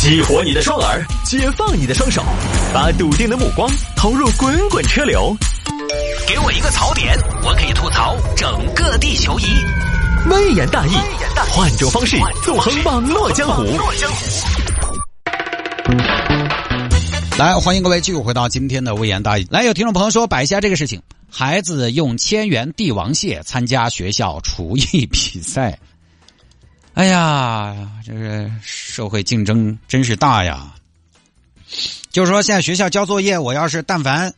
激活你的双耳，解放你的双手，把笃定的目光投入滚滚车流。给我一个槽点，我可以吐槽整个地球仪。微言大义，换种方式纵横网络江湖。来，欢迎各位继续回到今天的微言大义。来，有听众朋友说摆一下这个事情：孩子用千元帝王蟹参加学校厨艺比赛。哎呀，这个社会竞争真是大呀！就是说，现在学校交作业，我要是但凡，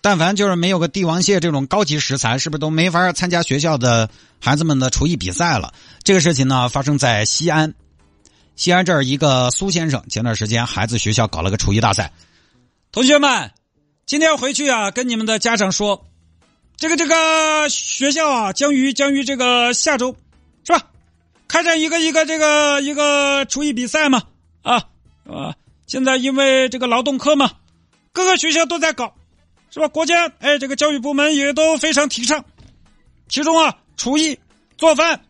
但凡就是没有个帝王蟹这种高级食材，是不是都没法参加学校的孩子们的厨艺比赛了？这个事情呢，发生在西安。西安这儿一个苏先生，前段时间孩子学校搞了个厨艺大赛，同学们，今天回去啊，跟你们的家长说，这个这个学校啊，将于将于这个下周，开展一个一个这个一个厨艺比赛嘛，啊啊！现在因为这个劳动课嘛，各个学校都在搞，是吧？国家哎，这个教育部门也都非常提倡。其中啊，厨艺做饭，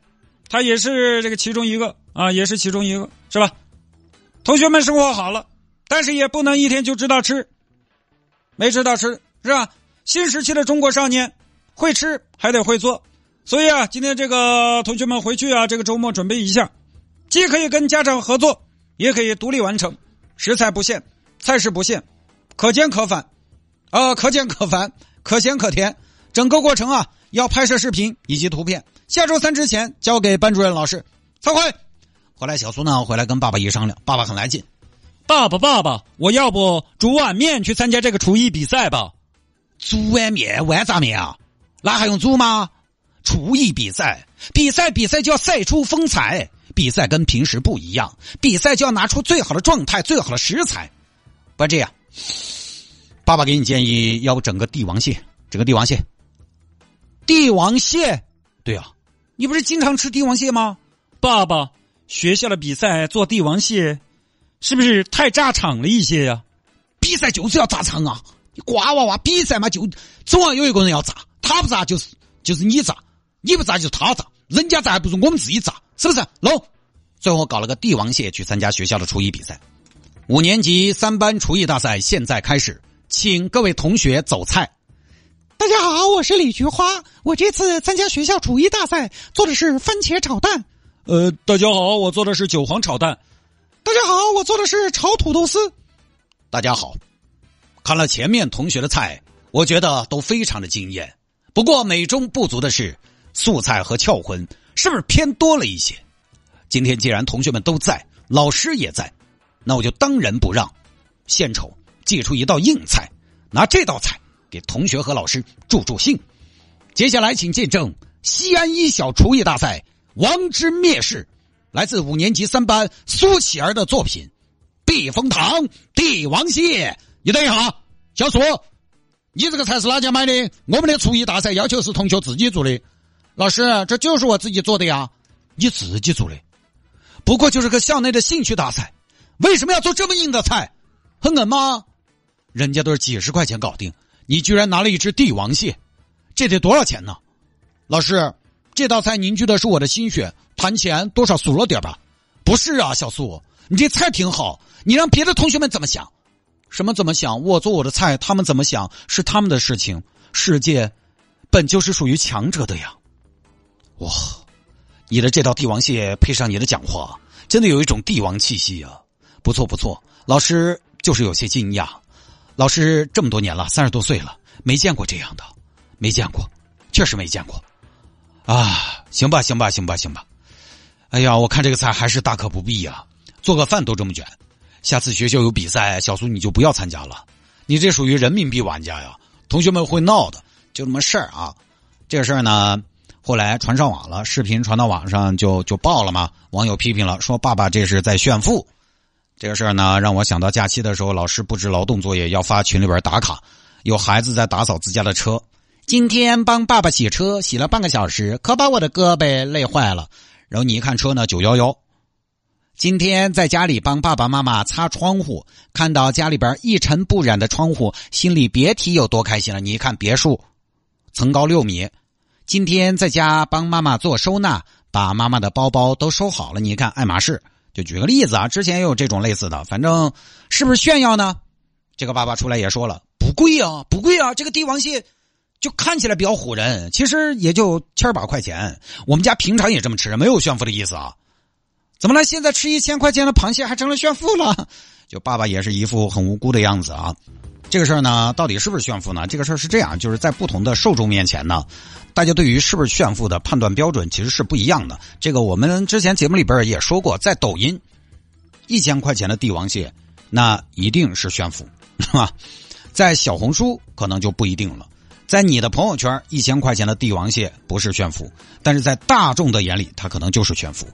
它也是这个其中一个啊，也是其中一个，是吧？同学们生活好了，但是也不能一天就知道吃，没知道吃是吧？新时期的中国少年，会吃还得会做。所以啊，今天这个同学们回去啊，这个周末准备一下，既可以跟家长合作，也可以独立完成。食材不限，菜式不限，可煎可反，啊，可简可繁，可咸可甜。整个过程啊，要拍摄视频以及图片。下周三之前交给班主任老师。散会。后来小苏呢回来跟爸爸一商量，爸爸很来劲。爸爸，爸爸，我要不煮碗面去参加这个厨艺比赛吧？煮碗面，碗杂面啊？那还用煮吗？厨艺比赛，比赛比赛就要赛出风采，比赛跟平时不一样，比赛就要拿出最好的状态、最好的食材。不这样，爸爸给你建议，要不整个帝王蟹，整个帝王蟹。帝王蟹，对啊，你不是经常吃帝王蟹吗？爸爸，学校的比赛做帝王蟹，是不是太炸场了一些呀？比赛就是要炸场啊！你瓜娃娃比赛嘛，就总要有一个人要炸，他不炸就是就是你炸。你不炸就是他炸，人家炸还不如我们自己炸，是不是？喽，最后搞了个帝王蟹去参加学校的厨艺比赛。五年级三班厨艺大赛现在开始，请各位同学走菜。大家好，我是李菊花，我这次参加学校厨艺大赛做的是番茄炒蛋。呃，大家好，我做的是韭黄炒蛋。大家好，我做的是炒土豆丝。大家好，看了前面同学的菜，我觉得都非常的惊艳。不过美中不足的是。素菜和俏荤是不是偏多了一些？今天既然同学们都在，老师也在，那我就当仁不让，献丑，祭出一道硬菜，拿这道菜给同学和老师助助兴。接下来，请见证西安一小厨艺大赛王之灭世，来自五年级三班苏乞儿的作品《避风塘帝王蟹》。你等一下，小苏，你这个菜是哪家买的？我们的厨艺大赛要求是同学自己做的。老师，这就是我自己做的呀，你自己做的，不过就是个校内的兴趣大赛，为什么要做这么硬的菜？很硬吗？人家都是几十块钱搞定，你居然拿了一只帝王蟹，这得多少钱呢？老师，这道菜凝聚的是我的心血，谈钱多少俗了点吧？不是啊，小苏，你这菜挺好，你让别的同学们怎么想？什么怎么想？我做我的菜，他们怎么想是他们的事情。世界本就是属于强者的呀。哇，你的这道帝王蟹配上你的讲话，真的有一种帝王气息啊！不错不错，老师就是有些惊讶。老师这么多年了，三十多岁了，没见过这样的，没见过，确实没见过。啊，行吧行吧行吧行吧。哎呀，我看这个菜还是大可不必呀，做个饭都这么卷。下次学校有比赛，小苏你就不要参加了，你这属于人民币玩家呀，同学们会闹的，就这么事儿啊。这个事儿呢。后来传上网了，视频传到网上就就爆了嘛。网友批评了，说爸爸这是在炫富。这个事儿呢，让我想到假期的时候，老师布置劳动作业要发群里边打卡，有孩子在打扫自家的车。今天帮爸爸洗车，洗了半个小时，可把我的胳膊累坏了。然后你一看车呢，九幺幺。今天在家里帮爸爸妈妈擦窗户，看到家里边一尘不染的窗户，心里别提有多开心了。你一看别墅，层高六米。今天在家帮妈妈做收纳，把妈妈的包包都收好了。你看爱马仕，就举个例子啊，之前也有这种类似的，反正是不是炫耀呢？这个爸爸出来也说了，不贵啊，不贵啊，这个帝王蟹就看起来比较唬人，其实也就千把块钱。我们家平常也这么吃，没有炫富的意思啊。怎么了？现在吃一千块钱的螃蟹还成了炫富了？就爸爸也是一副很无辜的样子啊。这个事儿呢，到底是不是炫富呢？这个事儿是这样，就是在不同的受众面前呢，大家对于是不是炫富的判断标准其实是不一样的。这个我们之前节目里边也说过，在抖音，一千块钱的帝王蟹，那一定是炫富，是吧？在小红书可能就不一定了。在你的朋友圈，一千块钱的帝王蟹不是炫富，但是在大众的眼里，它可能就是炫富。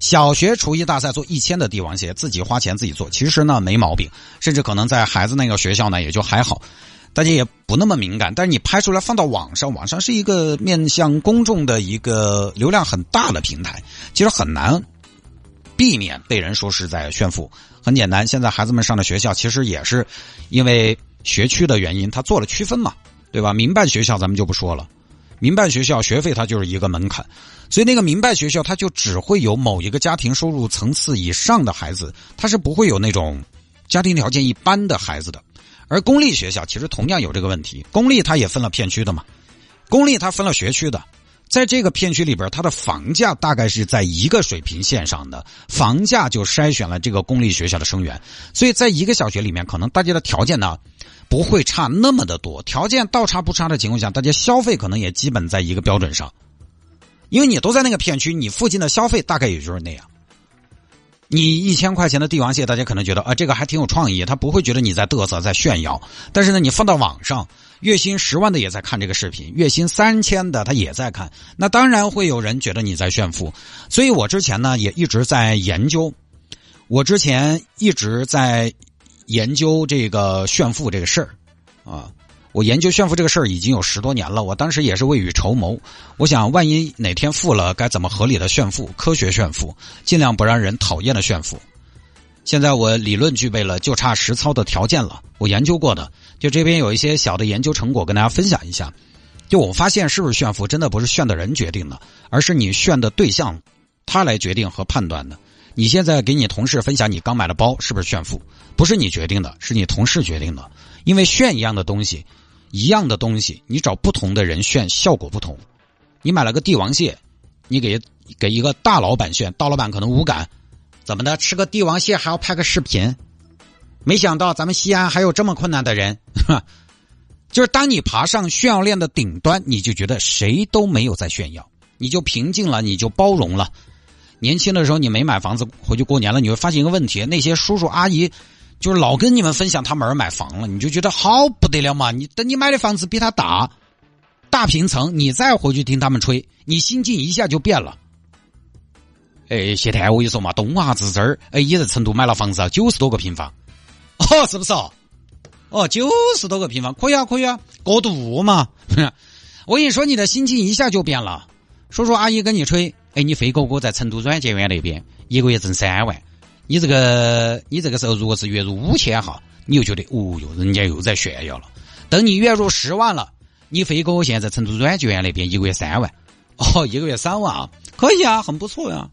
小学厨艺大赛做一千的帝王蟹，自己花钱自己做，其实呢没毛病，甚至可能在孩子那个学校呢也就还好，大家也不那么敏感。但是你拍出来放到网上，网上是一个面向公众的一个流量很大的平台，其实很难避免被人说是在炫富。很简单，现在孩子们上的学校其实也是因为学区的原因，他做了区分嘛，对吧？民办学校咱们就不说了。民办学校学费它就是一个门槛，所以那个民办学校它就只会有某一个家庭收入层次以上的孩子，它是不会有那种家庭条件一般的孩子的。而公立学校其实同样有这个问题，公立它也分了片区的嘛，公立它分了学区的，在这个片区里边，它的房价大概是在一个水平线上的，房价就筛选了这个公立学校的生源，所以在一个小学里面，可能大家的条件呢。不会差那么的多，条件倒差不差的情况下，大家消费可能也基本在一个标准上，因为你都在那个片区，你附近的消费大概也就是那样。你一千块钱的帝王蟹，大家可能觉得啊，这个还挺有创意，他不会觉得你在嘚瑟在炫耀。但是呢，你放到网上，月薪十万的也在看这个视频，月薪三千的他也在看，那当然会有人觉得你在炫富。所以我之前呢也一直在研究，我之前一直在。研究这个炫富这个事儿，啊，我研究炫富这个事儿已经有十多年了。我当时也是未雨绸缪，我想万一哪天富了，该怎么合理的炫富、科学炫富，尽量不让人讨厌的炫富。现在我理论具备了，就差实操的条件了。我研究过的，就这边有一些小的研究成果跟大家分享一下。就我发现，是不是炫富，真的不是炫的人决定的，而是你炫的对象，他来决定和判断的。你现在给你同事分享你刚买的包，是不是炫富？不是你决定的，是你同事决定的。因为炫一样的东西，一样的东西，你找不同的人炫，效果不同。你买了个帝王蟹，你给给一个大老板炫，大老板可能无感。怎么的？吃个帝王蟹还要拍个视频？没想到咱们西安还有这么困难的人，就是当你爬上炫耀链的顶端，你就觉得谁都没有在炫耀，你就平静了，你就包容了。年轻的时候你没买房子回去过年了，你会发现一个问题：那些叔叔阿姨就是老跟你们分享他们儿买房了，你就觉得好不得了嘛。你等你买的房子比他大，大平层，你再回去听他们吹，你心境一下就变了。哎，谢太，我跟你说嘛，东华子这儿哎也在成都买了房子，九十多个平方，哦，是不是哦？哦，九十多个平方，可以啊，可以啊，过渡嘛。我跟你说，你的心境一下就变了。叔叔阿姨跟你吹。哎，你飞哥哥在成都软件园那边一个月挣三万，你这个你这个时候如果是月入五千哈，你就觉得哦哟，人家又在炫耀了。等你月入十万了，你飞哥哥现在在成都软件园那边一个月三万，哦，一个月三万啊，可以啊，很不错呀，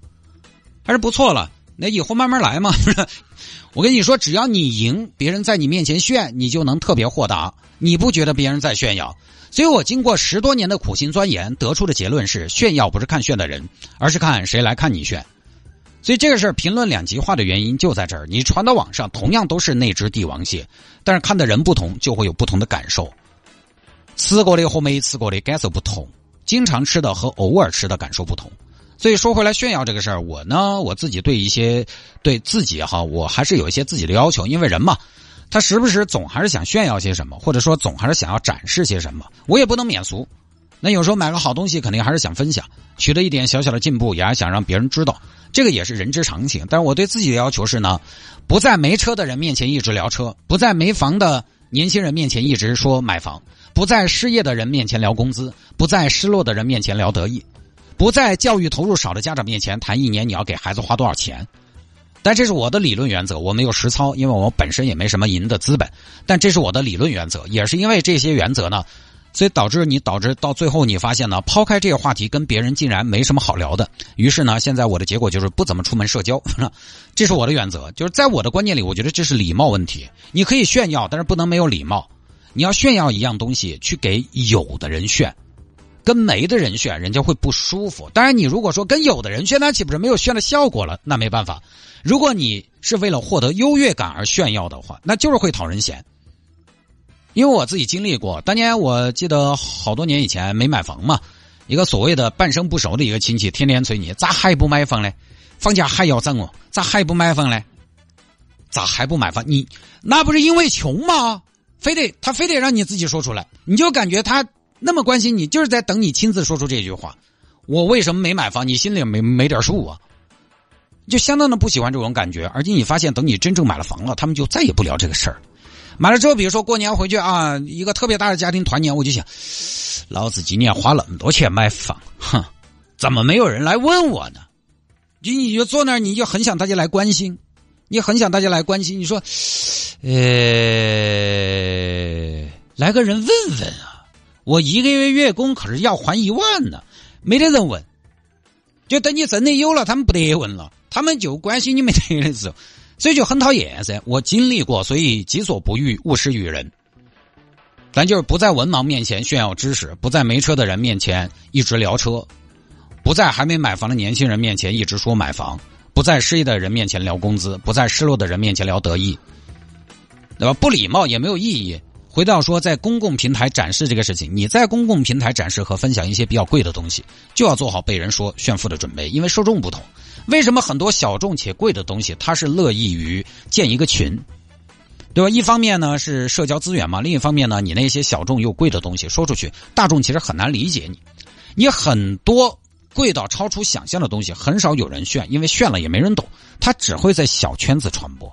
还是不错了。那以后慢慢来嘛。我跟你说，只要你赢，别人在你面前炫，你就能特别豁达，你不觉得别人在炫耀。所以我经过十多年的苦心钻研，得出的结论是：炫耀不是看炫的人，而是看谁来看你炫。所以这个事儿评论两极化的原因就在这儿。你传到网上，同样都是那只帝王蟹，但是看的人不同，就会有不同的感受。吃过的和没吃过的感受不同，经常吃的和偶尔吃的感受不同。所以说回来炫耀这个事儿，我呢，我自己对一些对自己哈，我还是有一些自己的要求，因为人嘛。他时不时总还是想炫耀些什么，或者说总还是想要展示些什么，我也不能免俗。那有时候买个好东西，肯定还是想分享，取得一点小小的进步，也还想让别人知道，这个也是人之常情。但是我对自己的要求是呢，不在没车的人面前一直聊车，不在没房的年轻人面前一直说买房，不在失业的人面前聊工资，不在失落的人面前聊得意，不在教育投入少的家长面前谈一年你要给孩子花多少钱。但这是我的理论原则，我没有实操，因为我本身也没什么赢的资本。但这是我的理论原则，也是因为这些原则呢，所以导致你导致到最后你发现呢，抛开这个话题，跟别人竟然没什么好聊的。于是呢，现在我的结果就是不怎么出门社交，这是我的原则。就是在我的观念里，我觉得这是礼貌问题。你可以炫耀，但是不能没有礼貌。你要炫耀一样东西，去给有的人炫，跟没的人炫，人家会不舒服。当然，你如果说跟有的人炫，那岂不是没有炫的效果了？那没办法。如果你是为了获得优越感而炫耀的话，那就是会讨人嫌。因为我自己经历过，当年我记得好多年以前没买房嘛，一个所谓的半生不熟的一个亲戚，天天催你咋还不买房嘞？房价还要涨哦，咋还不买房嘞？咋还不买房？你那不是因为穷吗？非得他非得让你自己说出来，你就感觉他那么关心你，就是在等你亲自说出这句话。我为什么没买房？你心里没没点数啊？就相当的不喜欢这种感觉，而且你发现，等你真正买了房了，他们就再也不聊这个事儿。买了之后，比如说过年回去啊，一个特别大的家庭团年，我就想，老子今年花那么多钱买房，哼，怎么没有人来问我呢？你你就坐那儿，你就很想大家来关心，你很想大家来关心。你说，呃，来个人问问啊，我一个月月供可是要还一万呢，没得人问，就等你真的有了，他们不得问了，他们就关心你没得的时候。所以就很讨厌噻，我经历过，所以己所不欲，勿施于人。咱就是不在文盲面前炫耀知识，不在没车的人面前一直聊车，不在还没买房的年轻人面前一直说买房，不在失业的人面前聊工资，不在失落的人面前聊得意，对吧？不礼貌也没有意义。回到说在公共平台展示这个事情，你在公共平台展示和分享一些比较贵的东西，就要做好被人说炫富的准备，因为受众不同。为什么很多小众且贵的东西，它是乐意于建一个群，对吧？一方面呢是社交资源嘛，另一方面呢，你那些小众又贵的东西说出去，大众其实很难理解你。你很多贵到超出想象的东西，很少有人炫，因为炫了也没人懂，它只会在小圈子传播。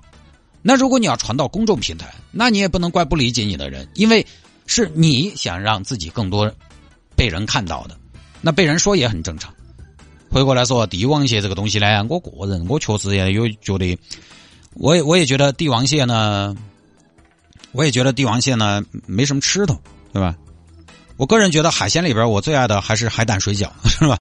那如果你要传到公众平台，那你也不能怪不理解你的人，因为是你想让自己更多被人看到的，那被人说也很正常。回过来说，帝王蟹这个东西呢，我个人我确实也有觉得，我也我也觉得帝王蟹呢，我也觉得帝王蟹呢没什么吃头，对吧？我个人觉得海鲜里边我最爱的还是海胆水饺，是吧？